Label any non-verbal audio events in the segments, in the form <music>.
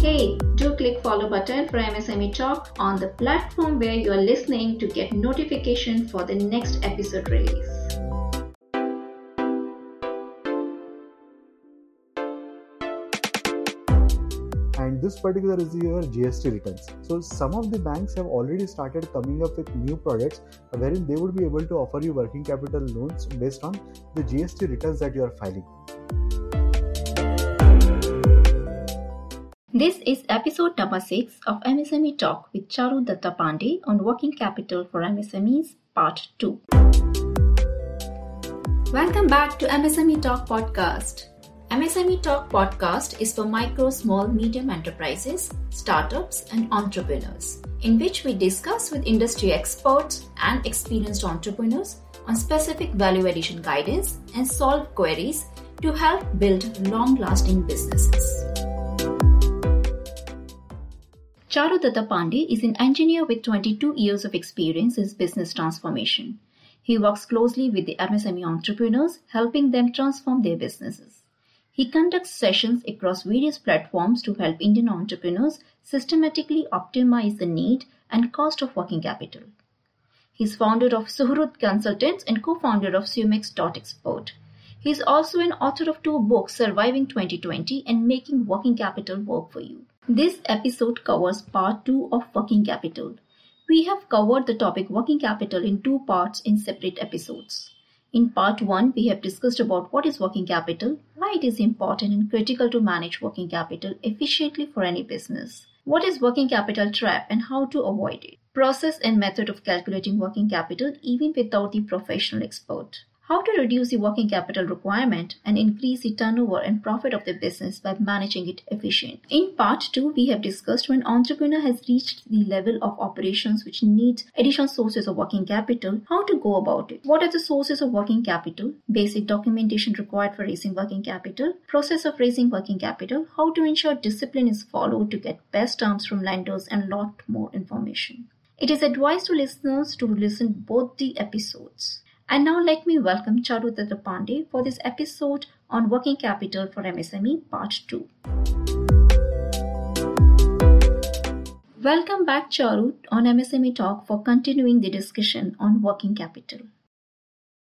Hey, do click follow button for MSME Talk on the platform where you are listening to get notification for the next episode release. and this particular is your GST returns. So some of the banks have already started coming up with new products wherein they would be able to offer you working capital loans based on the GST returns that you are filing. This is episode number 6 of MSME Talk with Charudatta Pande on working capital for MSMEs part 2. Welcome back to MSME Talk podcast. MSME Talk podcast is for micro, small, medium enterprises, startups, and entrepreneurs, in which we discuss with industry experts and experienced entrepreneurs on specific value addition guidance and solve queries to help build long lasting businesses. Charudatta Pande is an engineer with 22 years of experience in business transformation. He works closely with the MSME entrepreneurs, helping them transform their businesses. He conducts sessions across various platforms to help Indian entrepreneurs systematically optimize the need and cost of working capital. He is founder of Suhrud Consultants and co-founder of Sumax.expert. He is also an author of two books, Surviving 2020 and Making Working Capital Work for You. This episode covers part 2 of working capital. We have covered the topic working capital in two parts in separate episodes. In part 1, we have discussed about what is working capital, why it is important and critical to manage working capital efficiently for any business, what is working capital trap and how to avoid it, process and method of calculating working capital even without the professional expert, how to reduce the working capital requirement and increase the turnover and profit of the business by managing it efficiently. In part 2, we have discussed when entrepreneur has reached the level of operations which needs additional sources of working capital, how to go about it. What are the sources of working capital, basic documentation required for raising working capital, process of raising working capital, how to ensure discipline is followed to get best terms from lenders and lot more information. It is advised to listeners to listen both the episodes. And now let me welcome Charudatta Pande for this episode on working capital for MSME part 2. Welcome back Charu on MSME Talk for continuing the discussion on working capital.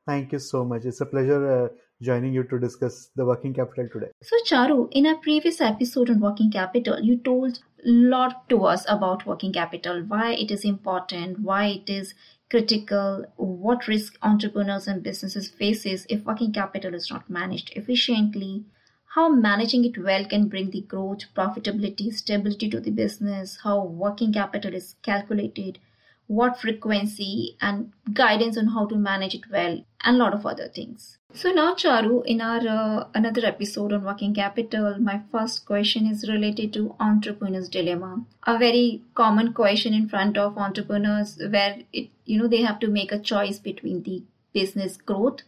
Thank you so much. It's a pleasure uh, joining you to discuss the working capital today. So Charu, in our previous episode on working capital, you told a lot to us about working capital, why it is important, why it is critical, what risk entrepreneurs and businesses faces if working capital is not managed efficiently, how managing it well can bring the growth, profitability, stability to the business, how working capital is calculated, what frequency and guidance on how to manage it well and a lot of other things. So now Charu, in our uh, another episode on working capital, my first question is related to entrepreneur's dilemma. A very common question in front of entrepreneurs where it you know they have to make a choice between the business growth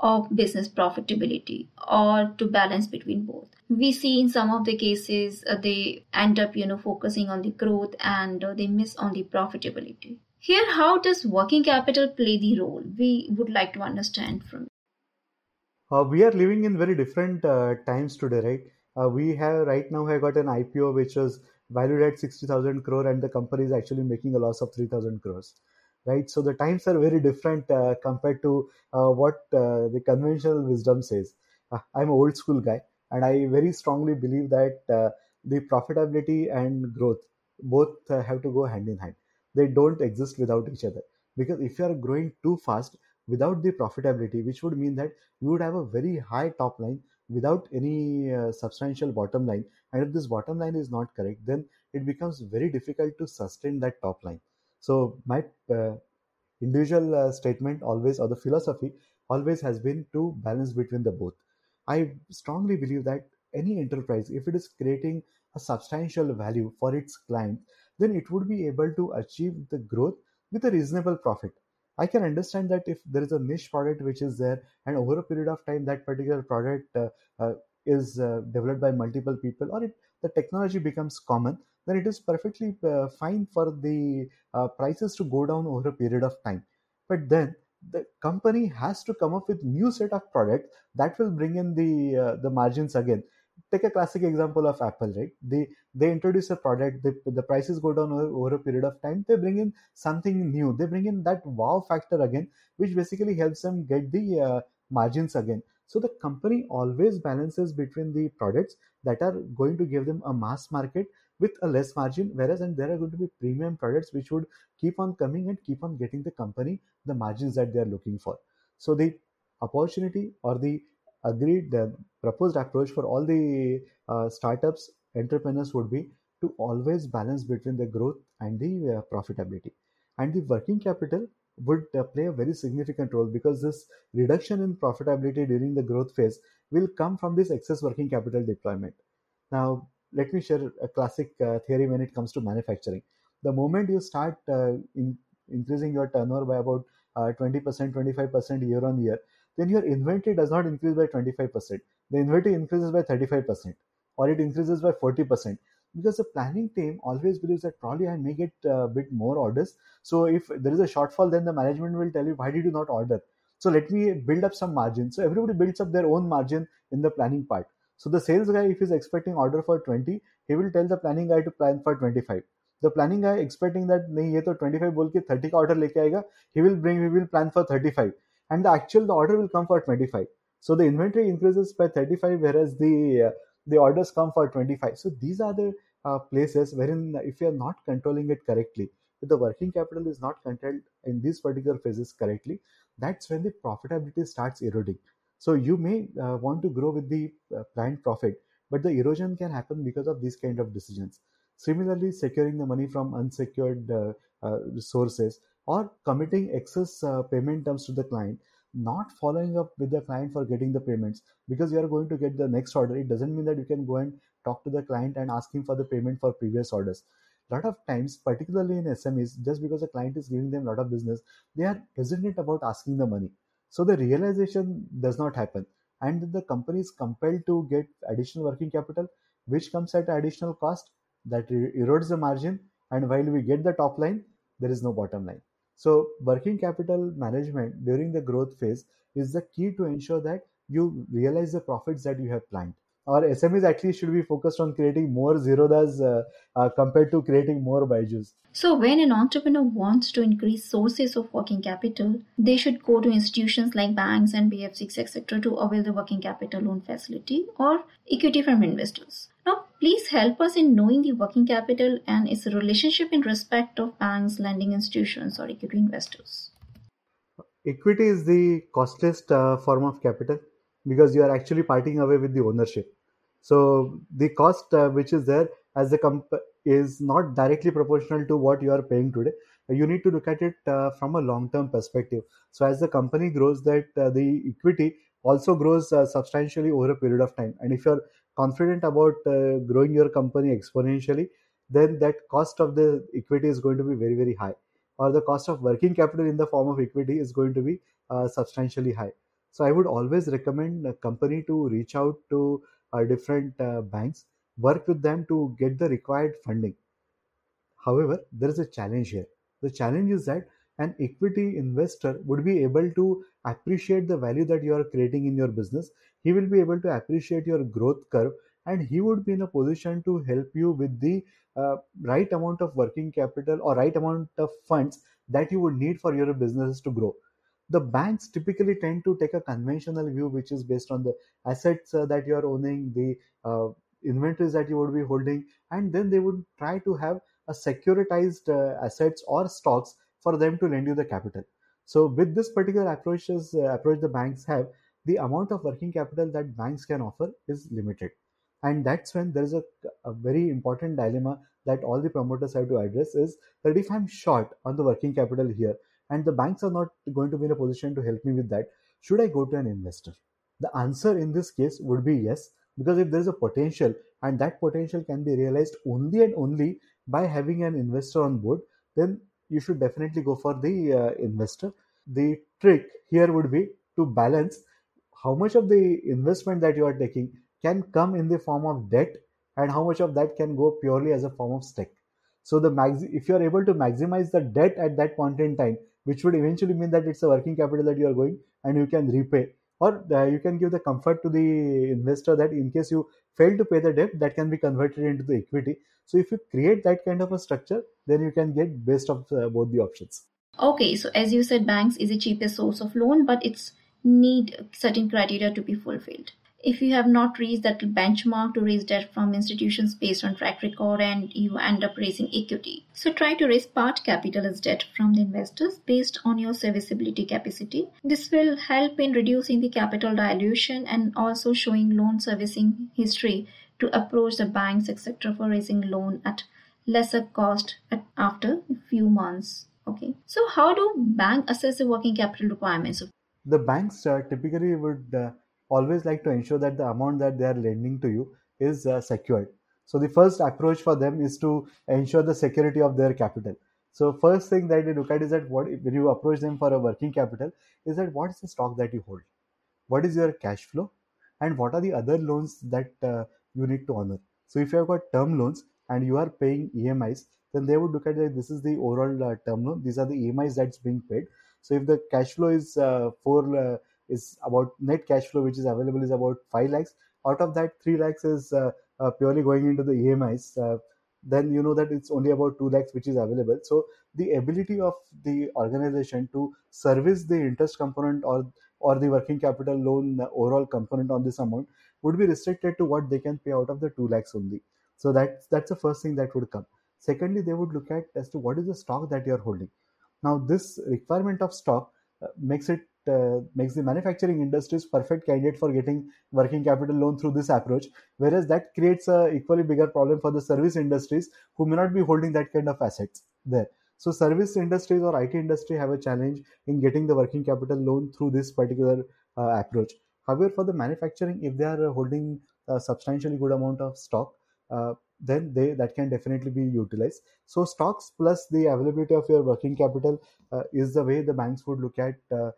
or business profitability or to balance between both. We see in some of the cases uh, they end up you know focusing on the growth and uh, they miss on the profitability. Here how does working capital play the role? We would like to understand from Uh, we are living in very different uh, times today, right? Uh, we have right now have got an IPO which was valued at 60,000 crore and the company is actually making a loss of 3,000 crores, right? So the times are very different uh, compared to uh, what uh, the conventional wisdom says. I'm an old school guy and I very strongly believe that the profitability and growth both have to go hand in hand. They don't exist without each other because if you are growing too fast without the profitability, which would mean that you would have a very high top line without any uh, substantial bottom line and if this bottom line is not correct then it becomes very difficult to sustain that top line so my uh, individual uh, statement always or the philosophy always has been to balance between the both. I strongly believe that any enterprise if it is creating a substantial value for its client then it would be able to achieve the growth with a reasonable profit. I can understand that if there is a niche product which is there, and over a period of time that particular product uh, uh, is uh, developed by multiple people, or it, the technology becomes common, then it is perfectly uh, fine for the uh, prices to go down over a period of time. But then the company has to come up with new set of products that will bring in the uh, the margins again. Take a classic example of apple right? They they introduce a product they, the prices go down over, over, a period of time they bring in something new. They bring in that wow factor again which basically helps them get the uh, margins again. So the company always balances between the products that are going to give them a mass market with a less margin whereas and there are going to be premium products which would keep on coming and keep on getting the company the margins that they are looking for. So the opportunity or the agreed the proposed approach for all the uh, startups entrepreneurs would be to always balance between the growth and the uh, profitability. And the working capital would uh, play a very significant role because this reduction in profitability during the growth phase will come from this excess working capital deployment. Now let me share a classic uh, theory when it comes to manufacturing the moment you start uh, in, increasing your turnover by about 20% 25% year on year then your inventory does not increase by 25%. The inventory increases by 35% or it increases by 40% because the planning team always believes that probably I may get a bit more orders. So if there is a shortfall, then the management will tell you, why did you not order? So let me build up some margin. So everybody builds up their own margin in the planning part. So the sales guy, if he's expecting order for 20, he will tell the planning guy to plan for 25. The planning guy expecting that नहीं ये तो 25 बोल के 30 का order लेके आएगा, he will bring, he will plan for 35 and the actual the order will come for 25 so the inventory increases by 35 whereas the uh, the orders come for 25 so these are the uh, places wherein if you are not controlling it correctly if the working capital is not controlled in these particular phases correctly that's when the profitability starts eroding so you may uh, want to grow with the uh, planned profit but the erosion can happen because of these kind of decisions. Similarly securing the money from unsecured uh, uh, resources or committing excess uh, payment terms to the client not following up with the client for getting the payments. Because you are going to get the next order it doesn't mean that you can go and talk to the client and ask him for the payment for previous orders. A lot of times particularly in smes just because the client is giving them a lot of business they are hesitant about asking the money so the realization does not happen. And the company is compelled to get additional working capital which comes at additional cost that erodes the margin. And while we get the top line there is no bottom line. So working capital management during the growth phase is the key to ensure that you realize the profits that you have planned. Our SMEs actually should be focused on creating more Zerodhas uh, uh, compared to creating more Byju's. So when an entrepreneur wants to increase sources of working capital, they should go to institutions like banks and BFCs, etc., to avail the working capital loan facility or equity from investors. Now, please help us in knowing the working capital and its relationship in respect of banks, lending institutions, or equity investors. Equity is the costliest uh, form of capital because you are actually parting away with the ownership. So the cost uh, which is there as the comp is not directly proportional to what you are paying today. You need to look at it uh, from a long-term perspective. So as the company grows, that uh, the equity also grows uh, substantially over a period of time. And if you're confident about uh, growing your company exponentially, then that cost of the equity is going to be very, very high. Or the cost of working capital in the form of equity is going to be uh, substantially high. So I would always recommend a company to reach out to uh, different uh, banks, work with them to get the required funding. However, there is a challenge here. The challenge is that an equity investor would be able to appreciate the value that you are creating in your business. He will be able to appreciate your growth curve and he would be in a position to help you with the uh, right amount of working capital or right amount of funds that you would need for your businesses to grow the banks typically tend to take a conventional view which is based on the assets uh, that you are owning the uh, inventories that you would be holding and then they would try to have a securitized uh, assets or stocks for them to lend you the capital. So with this particular approaches uh, approach the banks have, the amount of working capital that banks can offer is limited. And that's when there is a, a very important dilemma that all the promoters have to address is that if I'm short on the working capital here and the banks are not going to be in a position to help me with that, should I go to an investor? The answer in this case would be yes, because if there is a potential and that potential can be realized only and only by having an investor on board, then you should definitely go for the uh, investor. The trick here would be to balance how much of the investment that you are taking can come in the form of debt and how much of that can go purely as a form of stake. So the max, if you are able to maximize the debt at that point in time, which would eventually mean that it's a working capital that you are going and you can repay. Or uh, you can give the comfort to the investor that in case you fail to pay the debt that can be converted into the equity. So if you create that kind of a structure then you can get best of uh, both the options. Okay so as you said banks is the cheapest source of loan but it's need certain criteria to be fulfilled if you have not reached that benchmark to raise debt from institutions based on track record and you end up raising equity. So try to raise part capital as debt from the investors based on your serviceability capacity. This will help in reducing the capital dilution and also showing loan servicing history to approach the banks etc for raising loan at lesser cost at, after a few months. Okay. So how do bank assess the working capital requirements? The banks uh, typically would uh, always like to ensure that the amount that they are lending to you is uh, secured. So the first approach for them is to ensure the security of their capital. So first thing that they look at is that what when you approach them for a working capital is that what is the stock that you hold, what is your cash flow, and what are the other loans that uh, you need to honor. So if you have got term loans and you are paying EMIs, then they would look at that this is the overall uh, term loan. These are the EMIs that's being paid. So if the cash flow is uh, for uh, is about net cash flow which is available is about 5 lakhs. Out of that 3 lakhs is uh, uh, purely going into the emis uh, then you know that it's only about 2 lakhs which is available. So the ability of the organization to service the interest component or or the working capital loan overall component on this amount would be restricted to what they can pay out of the 2 lakhs only. So that's that's the first thing that would come. Secondly they would look at as to what is the stock that you're holding. Now this requirement of stock uh, makes it uh, makes the manufacturing industries perfect candidate for getting working capital loan through this approach whereas that creates a equally bigger problem for the service industries who may not be holding that kind of assets there. So service industries or it industry have a challenge in getting the working capital loan through this particular uh, approach. However for the manufacturing if they are holding a substantially good amount of stock uh, then they that can definitely be utilized. So stocks plus the availability of your working capital uh, is the way the banks would look at uh,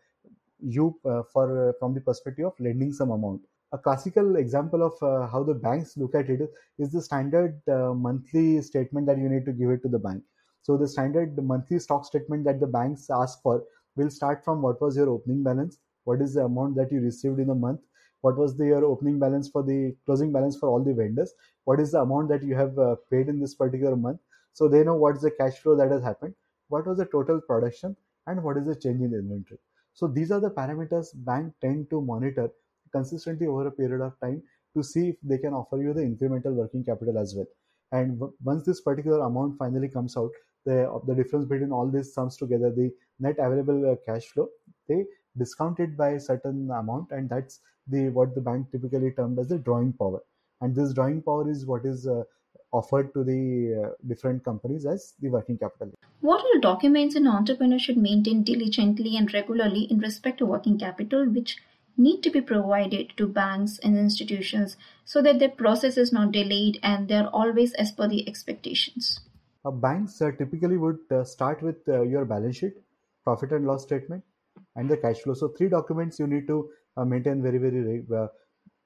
you uh, for uh, from the perspective of lending some amount. A classical example of uh, how the banks look at it is the standard monthly statement that you need to give it to the bank. So the standard monthly stock statement that the banks ask for will start from what was your opening balance what is the amount that you received in a month what was the, your opening balance for the closing balance for all the vendors what is the amount that you have uh, paid in this particular month. So they know what is the cash flow that has happened what was the total production and what is the change in inventory so these are the parameters bank tend to monitor consistently over a period of time to see if they can offer you the incremental working capital as well. And w- once this particular amount finally comes out, the the difference between all these sums together, the net available uh, cash flow, they discount it by a certain amount, and that's the what the bank typically termed as the drawing power. And this drawing power is what is uh, offered to the uh, different companies as the working capital. What are the documents an entrepreneur should maintain diligently and regularly in respect to working capital, which need to be provided to banks and institutions so that their process is not delayed and they are always as per the expectations? Uh, banks uh, typically would uh, start with uh, your balance sheet, profit and loss statement, and the cash flow. So, three documents you need to uh, maintain very, very.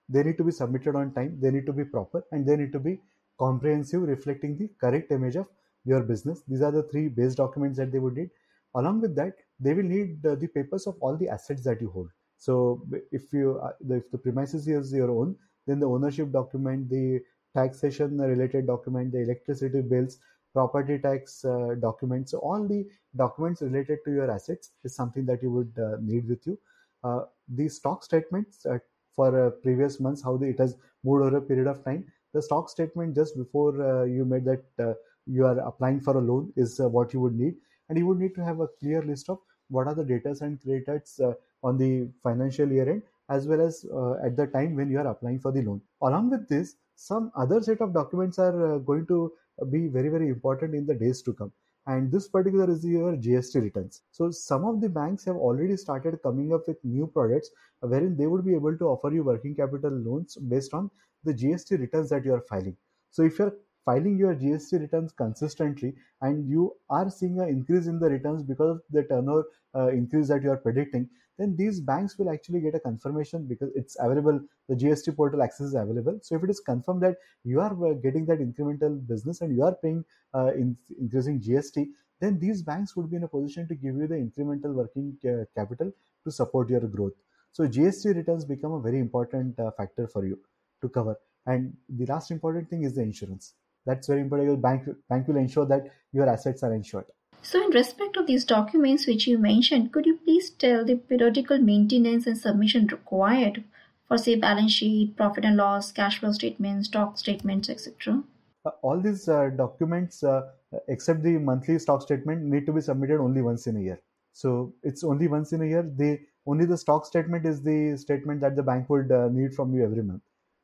they need to be submitted on time. They need to be proper, and they need to be comprehensive, reflecting the correct image of your business. These are the three base documents that they would need. Along with that, they will need uh, the papers of all the assets that you hold. So if you uh, if the premises is your own, then the ownership document, the taxation related document, the electricity bills, property tax uh, documents, so all the documents related to your assets is something that you would uh, need with you. Uh, the stock statements uh, for previous months, how the, it has moved over a period of time, the stock statement just before uh, you made that uh, you are applying for a loan is uh, what you would need. And you would need to have a clear list of what are the debtors and creditors on the financial year end as well as at the time when you are applying for the loan. Along with this some other set of documents are going to be very very important in the days to come. And this particular is your GST returns. So some of the banks have already started coming up with new products wherein they would be able to offer you working capital loans based on the GST returns that you are filing. So if you're filing your GST returns consistently and you are seeing an increase in the returns because of the turnover uh, increase that you are predicting, then these banks will actually get a confirmation because it's available. The GST portal access is available. So if it is confirmed that you are uh, getting that incremental business and you are paying uh, in, increasing GST, then these banks would be in a position to give you the incremental working uh, capital to support your growth. So GST returns become a very important uh, factor for you to cover. And the last important thing is the insurance. That's very important. Your Bank bank will ensure that your assets are insured. So, in respect of these documents which you mentioned, could you please tell the periodical maintenance and submission required for, say, balance sheet, profit and loss, cash flow statements, stock statements, etc.? Uh, all these uh, documents, uh, except the monthly stock statement, need to be submitted only once in a year. So it's only once in a year. The only the stock statement is the statement that the bank would uh, need from you every month.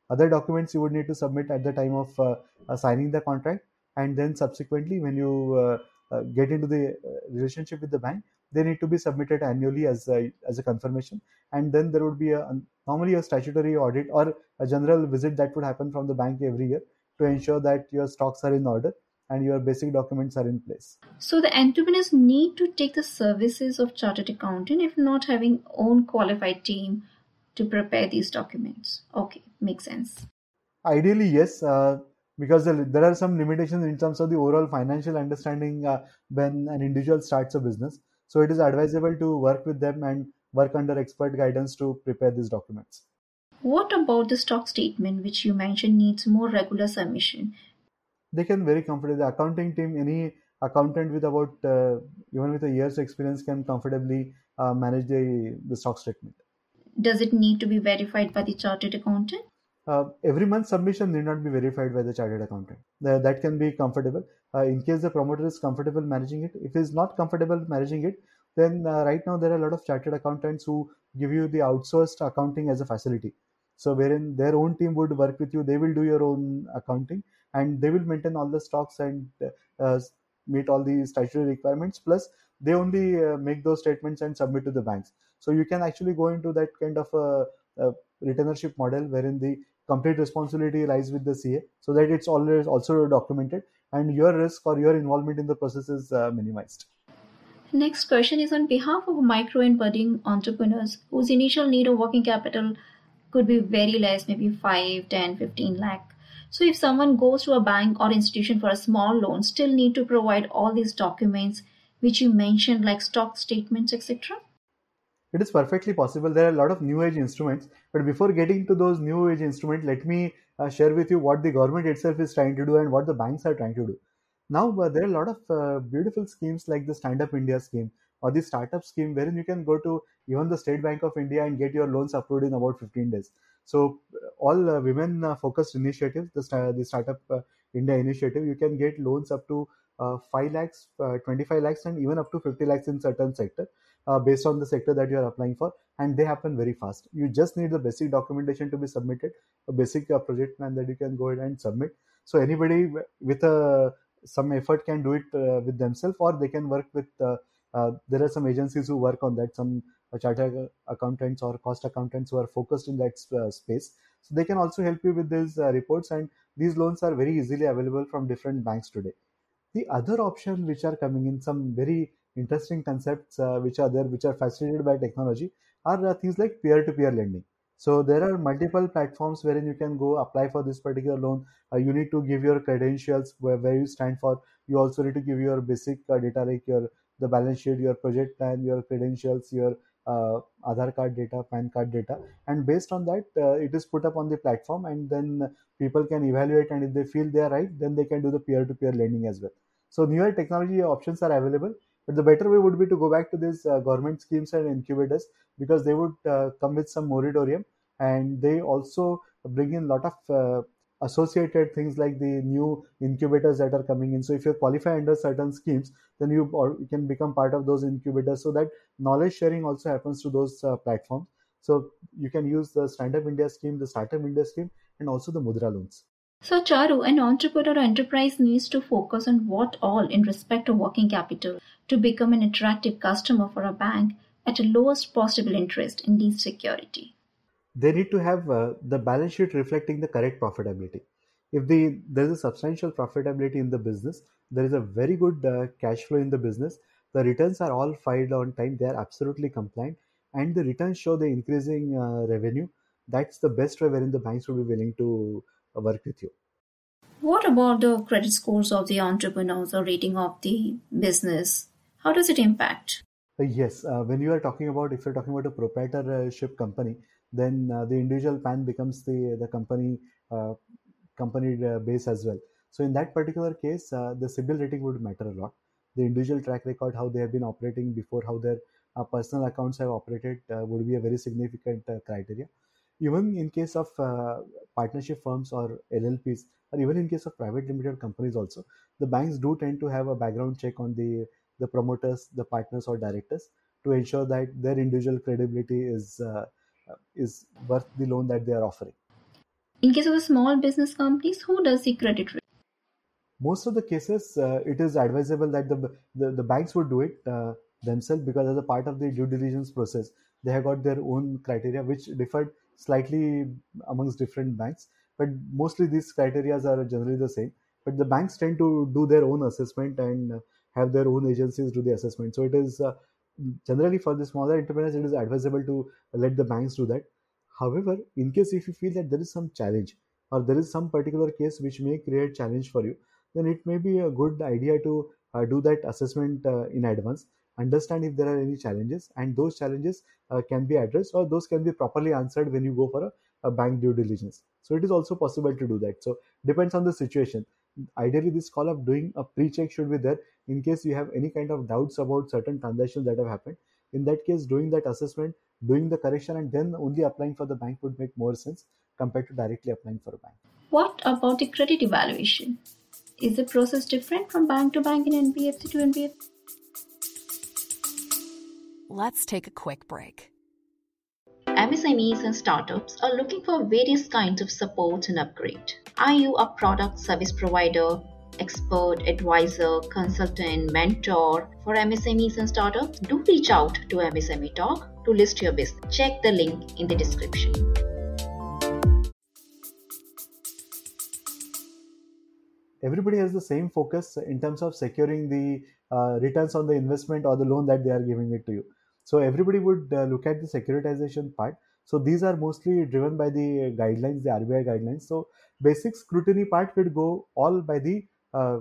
Other documents you would need to submit at the time of uh, signing the contract, and then subsequently when you uh, get into the uh, relationship with the bank, they need to be submitted annually as a, as a confirmation. And then there would be a normally a statutory audit or a general visit that would happen from the bank every year to ensure that your stocks are in order and your basic documents are in place. So the entrepreneurs need to take the services of chartered accountant if not having own qualified team to prepare these documents. Okay, makes sense. Ideally, yes. Uh, because there are some limitations in terms of the overall financial understanding uh, when an individual starts a business. So it is advisable to work with them and work under expert guidance to prepare these documents. What about the stock statement, which you mentioned needs more regular submission? They can very comfortably. The accounting team, any accountant with about uh, even with a year's experience, can comfortably uh, manage the the stock statement. Does it need to be verified by the chartered accountant? uh, every month submission need not be verified by the chartered accountant. The, that can be comfortable. Uh, in case the promoter is comfortable managing it, if he's not comfortable managing it, then uh, right now there are a lot of chartered accountants who give you the outsourced accounting as a facility. So wherein their own team would work with you, they will do your own accounting and they will maintain all the stocks and uh, meet all the statutory requirements. Plus, they only uh, make those statements and submit to the banks. So you can actually go into that kind of a, a retainership model wherein the complete responsibility lies with the CA so that it's always also documented and your risk or your involvement in the process is uh, minimized. Next question is on behalf of micro and budding entrepreneurs whose initial need of working capital could be very less, maybe 5, 10, 15 lakh. So if someone goes to a bank or institution for a small loan, still need to provide all these documents which you mentioned like stock statements, etc. It is perfectly possible. There are a lot of new age instruments, but before getting to those new age instruments, let me uh, share with you what the government itself is trying to do and what the banks are trying to do. Now, uh, there are a lot of uh, beautiful schemes like the Stand Up India scheme or the startup scheme, wherein you can go to even the State Bank of India and get your loans approved in about 15 days. So, uh, all uh, women uh, focused initiatives, the, the Startup India initiative, you can get loans up to 5 lakhs, 25 lakhs, and even up to 50 lakhs in certain sector uh, based on the sector that you are applying for and they happen very fast. You just need the basic documentation to be submitted a basic uh, project plan that you can go ahead and submit. So anybody with a uh, some effort can do it uh, with themselves or they can work with uh, uh, there are some agencies who work on that some chartered accountants or cost accountants who are focused in that space. So they can also help you with these reports and these loans are very easily available from different banks today. The other option which are coming in some very interesting concepts uh, which are there, which are facilitated by technology, are uh, things like peer-to-peer lending. So there are multiple platforms wherein you can go apply for this particular loan. Uh, you need to give your credentials where, where you stand for. You also need to give your basic uh, data like your the balance sheet, your project plan, your credentials, your uh, Aadhaar card data, PAN card data, and based on that, uh, it is put up on the platform, and then people can evaluate, and if they feel they are right, then they can do the peer-to-peer lending as well. So newer technology options are available but the better way would be to go back to these uh, government schemes and incubators because they would uh, come with some moratorium and they also bring in a lot of uh, associated things like the new incubators that are coming in. So if you qualify under certain schemes, then you, or you can become part of those incubators so that knowledge sharing also happens to those uh, platforms. So you can use the Stand Up India scheme, the Startup India scheme, and also the Mudra loans. So, Charu, an entrepreneur or enterprise needs to focus on what all in respect of working capital to become an attractive customer for a bank at a lowest possible interest in least security. They need to have uh, the balance sheet reflecting the correct profitability. If the there is a substantial profitability in the business, there is a very good uh, cash flow in the business. The returns are all filed on time; they are absolutely compliant, and the returns show the increasing uh, revenue. That's the best way wherein the banks will be willing to work with you. What about the credit scores of the entrepreneurs or rating of the business? How does it impact? Uh, yes, uh, when you are talking about if you're talking about a proprietorship company, then uh, the individual PAN becomes the the company uh, company uh, base as well. So in that particular case, uh, the CIBIL rating would matter a lot. The individual track record, how they have been operating before, how their personal accounts have operated, would be a very significant criteria. Even in case of partnership firms or LLPs, or even in case of private limited companies, also the banks do tend to have a background check on the the promoters, the partners, or directors to ensure that their individual credibility is is worth the loan that they are offering. In case of the small business companies, who does the credit risk? Most of the cases, uh, it is advisable that the, the, the banks would do it uh, themselves because as a part of the due diligence process, they have got their own criteria which differed slightly amongst different banks. But mostly these criteria are generally the same. But the banks tend to do their own assessment and have their own agencies do the assessment. So it is uh, generally for the smaller entrepreneurs, it is advisable to let the banks do that. However, in case if you feel that there is some challenge or there is some particular case which may create challenge for you, then it may be a good idea to uh, do that assessment uh, in advance understand if there are any challenges and those challenges uh, can be addressed or those can be properly answered when you go for a, a, bank due diligence so it is also possible to do that so depends on the situation ideally this call of doing a pre-check should be there in case you have any kind of doubts about certain transactions that have happened in that case doing that assessment doing the correction and then only applying for the bank would make more sense compared to directly applying for a bank what about the credit evaluation is the process different from bank to bank in NBFC to NBFC? Let's take a quick break. MSMEs and startups are looking for various kinds of support and upgrade. Are you a product service provider, expert, advisor, consultant, mentor for MSMEs and startups? Do reach out to MSME Talk to list your business. Check the link in the description. everybody has the same focus in terms of securing the uh, returns on the investment or the loan that they are giving it to you. So everybody would uh, look at the securitization part. So these are mostly driven by the guidelines, the RBI guidelines. So basic scrutiny part would go all by the uh,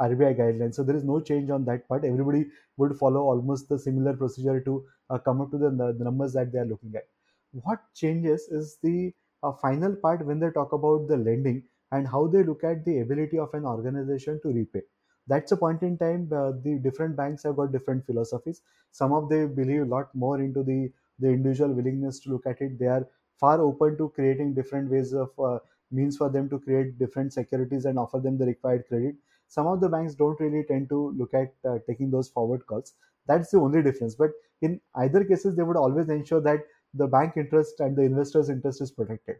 RBI guidelines. So there is no change on that part. Everybody would follow almost the similar procedure to uh, come up to the, the, numbers that they are looking at. What changes is the uh, final part when they talk about the lending and how they look at the ability of an organization to repay that's a point in time uh, the different banks have got different philosophies. Some of they believe a lot more into the the individual willingness to look at it. They are far open to creating different ways of uh, means for them to create different securities and offer them the required credit. Some of the banks don't really tend to look at uh, taking those forward calls. That's the only difference. But in either cases they would always ensure that the bank interest and the investor's interest is protected.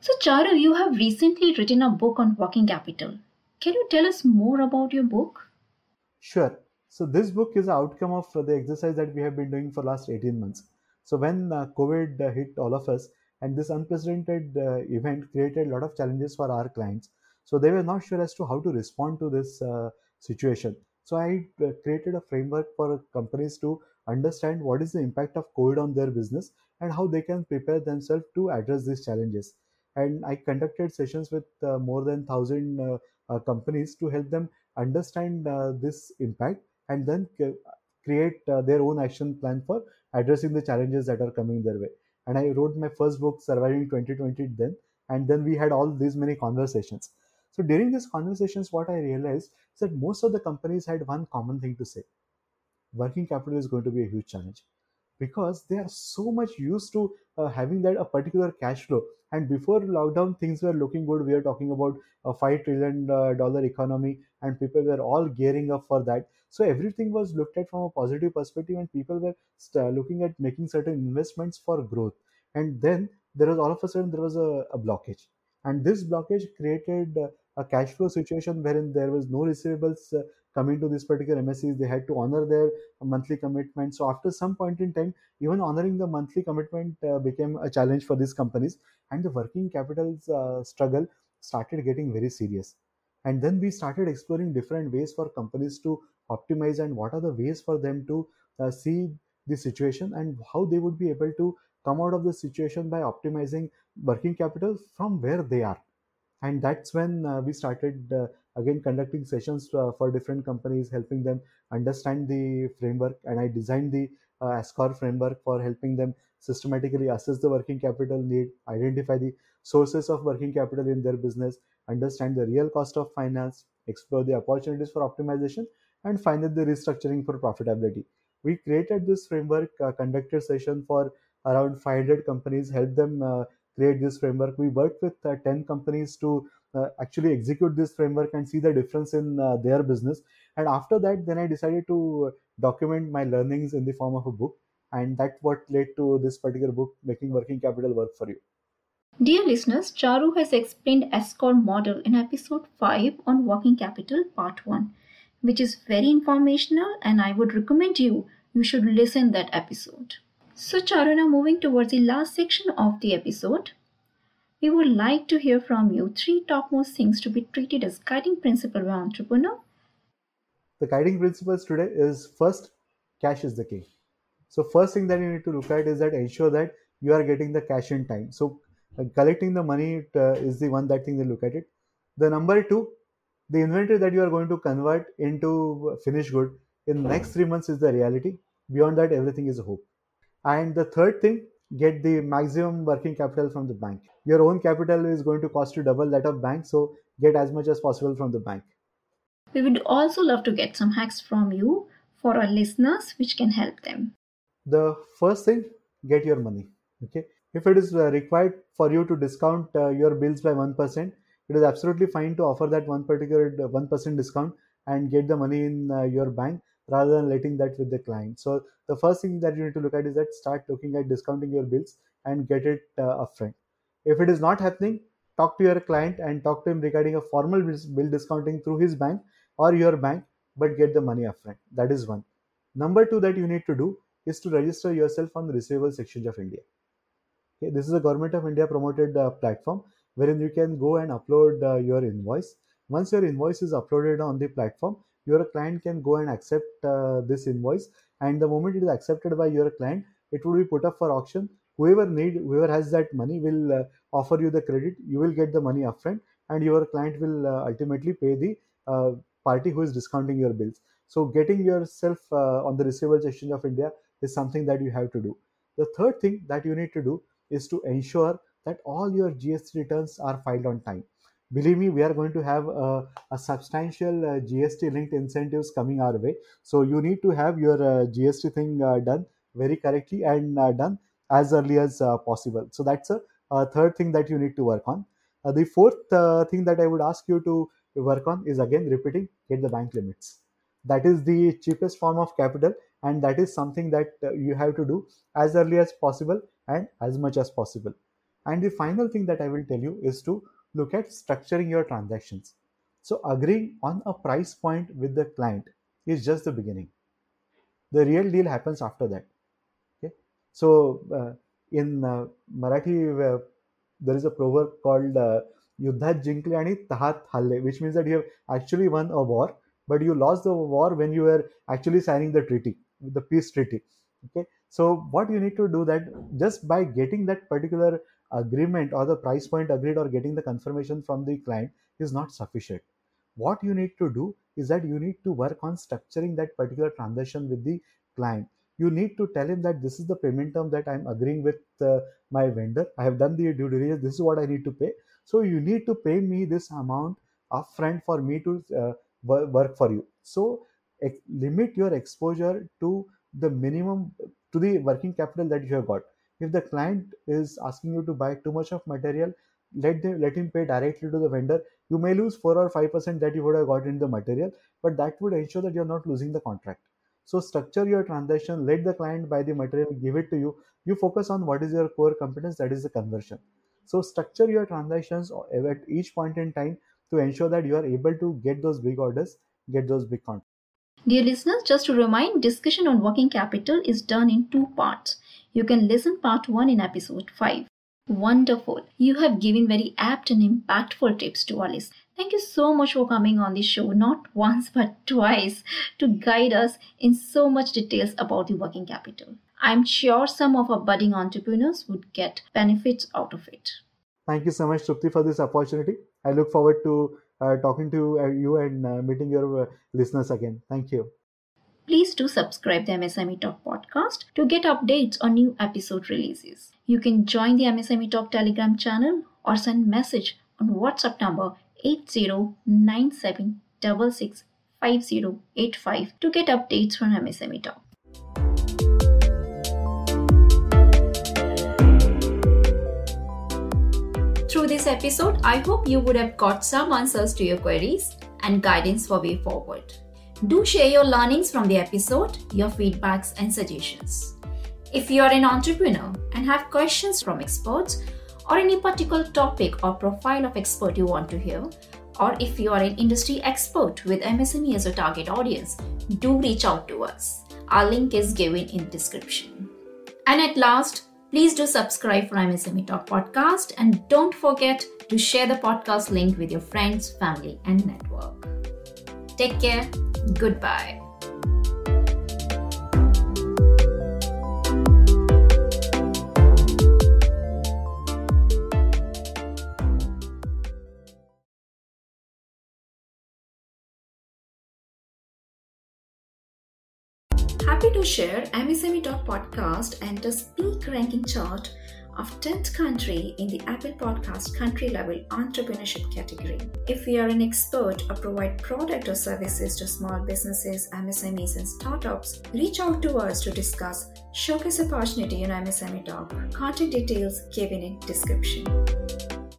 So, Charu, you have recently written a book on working capital. Can you tell us more about your book? Sure. So, this book is the outcome of the exercise that we have been doing for last 18 months. So, when uh, COVID uh, hit all of us, and this unprecedented uh, event created a lot of challenges for our clients. So, they were not sure as to how to respond to this situation. So, I created a framework for companies to understand what is the impact of COVID on their business and how they can prepare themselves to address these challenges and I conducted sessions with uh, more than thousand uh, uh, Uh, companies to help them understand uh, this impact and then create uh, their own action plan for addressing the challenges that are coming their way. And I wrote my first book, Surviving 2020, then, and then we had all these many conversations. So during these conversations, what I realized is that most of the companies had one common thing to say working capital is going to be a huge challenge because they are so much used to uh, having that a particular cash flow. And before lockdown things were looking good. We are talking about a 5 trillion dollar economy and people were all gearing up for that. So everything was looked at from a positive perspective and people were st- uh, looking at making certain investments for growth. And then there was all of a sudden there was a, a blockage. And this blockage created uh, a cash flow situation wherein there was no receivables uh, coming to this particular MSCs, they had to honor their monthly commitment. So after some point in time, even honoring the monthly commitment uh, became a challenge for these companies, and the working capital's uh, struggle started getting very serious. And then we started exploring different ways for companies to optimize and what are the ways for them to uh, see the situation and how they would be able to come out of the situation by optimizing working capital from where they are and that's when uh, we started uh, again conducting sessions uh, for different companies helping them understand the framework and i designed the uh, ascor framework for helping them systematically assess the working capital need identify the sources of working capital in their business, understand the real cost of finance, explore the opportunities for optimization, and finally the restructuring for profitability. We created this framework, uh, conducted session for around 500 companies, helped them uh, create this framework. We worked with uh, 10 companies to actually execute this framework and see the difference in uh, their business. And after that, then I decided to document my learnings in the form of a book. And that's what led to this particular book, Making Working Capital Work for You. Dear listeners, Charu has explained ASCOR model in episode 5 on working capital part 1, which is very informational and I would recommend you you should listen that episode. So Charu now moving towards the last section of the episode. We would like to hear from you three topmost things to be treated as guiding principle by entrepreneur. The guiding principles today is first, cash is the key. So first thing that you need to look at is that ensure that you are getting the cash in time. So uh, collecting the money uh, is the one that thing they look at it. The number two, the inventory that you are going to convert into finished good in next three months is the reality. Beyond that, everything is hope. And the third thing, get the maximum working capital from the bank. Your own capital is going to cost you double that of bank, so get as much as possible from the bank. We would also love to get some hacks from you for our listeners which can help them. The first thing, get your money. Okay. If it is uh, required for you to discount uh, your bills by 1%, it is absolutely fine to offer that one particular 1% uh, discount and get the money in your bank rather than letting that with the client. So the first thing that you need to look at is that start looking at discounting your bills and get it uh, upfront. If it is not happening, talk to your client and talk to him regarding a formal bill discounting through his bank or your bank, but get the money upfront. That is one. Number two that you need to do is to register yourself on the Receivables Exchange of India. Okay, this is a Government of India promoted uh, platform wherein you can go and upload uh, your invoice. Once your invoice is uploaded on the platform, your client can go and accept uh, this invoice. And the moment it is accepted by your client it will be put up for auction. Whoever need whoever has that money will uh, offer you the credit. You will get the money upfront and your client will uh, ultimately pay the uh, party who is discounting your bills. So getting yourself uh, on the receivables exchange of india is something that you have to do. The third thing that you need to do is to ensure that all your gst returns are filed on time believe me we are going to have a, a substantial uh, gst linked incentives coming our way. So you need to have your uh, gst thing uh, done very correctly and uh, done as early as uh, possible. So that's a, a, third thing that you need to work on. The fourth thing that i would ask you to work on is again repeating get the bank limits. That is the cheapest form of capital and that is something that you have to do as early as possible and as much as possible. And the final thing that i will tell you is to look at structuring your transactions. So agreeing on a price point with the client is just the beginning. The real deal happens after that. Okay. So uh, in uh, Marathi, uh, there is a proverb called uh, jinkle ani tahat halle, which means that you have actually won a war, but you lost the war when you were actually signing the treaty, the peace treaty. Okay. So what you need to do that just by getting that particular agreement or the price point agreed or getting the confirmation from the client is not sufficient. What you need to do is that you need to work on structuring that particular transaction with the client. You need to tell him that this is the payment term that I'm agreeing with uh, my vendor. I have done the due diligence. This is what I need to pay. So you need to pay me this amount upfront for me to uh, work for you. So ex- limit your exposure to the minimum to the working capital that you have got if the client is asking you to buy too much of material let them let him pay directly to the vendor. You may lose 4 or 5% that you would have got in the material but that would ensure that you're not losing the contract. So structure your transaction let the client buy the material give it to you. You focus on what is your core competence that is the conversion. So structure your transactions at each point in time to ensure that you are able to get those big orders get those big contracts. Dear listeners, just to remind, discussion on working capital is done in two parts. You can listen part 1 in episode 5. Wonderful. You have given very apt and impactful tips to our. Thank you so much for coming on the show, not <laughs> once but twice, to guide us in so much details about the working capital. I'm sure some of our budding entrepreneurs would get benefits out of it. Thank you so much, Trupti, for this opportunity. I look forward to uh, talking to uh, you and uh, meeting your uh, listeners again. Thank you. Please do subscribe the MSME Talk podcast to get updates on new episode releases. You can join the MSME Talk Telegram channel or send message on WhatsApp number 8097665085 to get updates from MSME Talk. Through this episode, I hope you would have got some answers to your queries and guidance for way forward. Do share your learnings from the episode, your feedbacks, and suggestions. If you are an entrepreneur and have questions from experts, or any particular topic or profile of expert you want to hear, or if you are an industry expert with MSME as a target audience, do reach out to us. Our link is given in description. And at last, please do subscribe for MSME Talk podcast and don't forget to share the podcast link with your friends, family, and network. Take care. Goodbye. Happy to share MSME Talk podcast enters peak ranking chart of 10th country in the Apple Podcast country level entrepreneurship category. If you are an expert or provide product or services to small businesses, MSMEs and startups, reach out to us to discuss showcase opportunity in MSME Talk. Contact details given in description.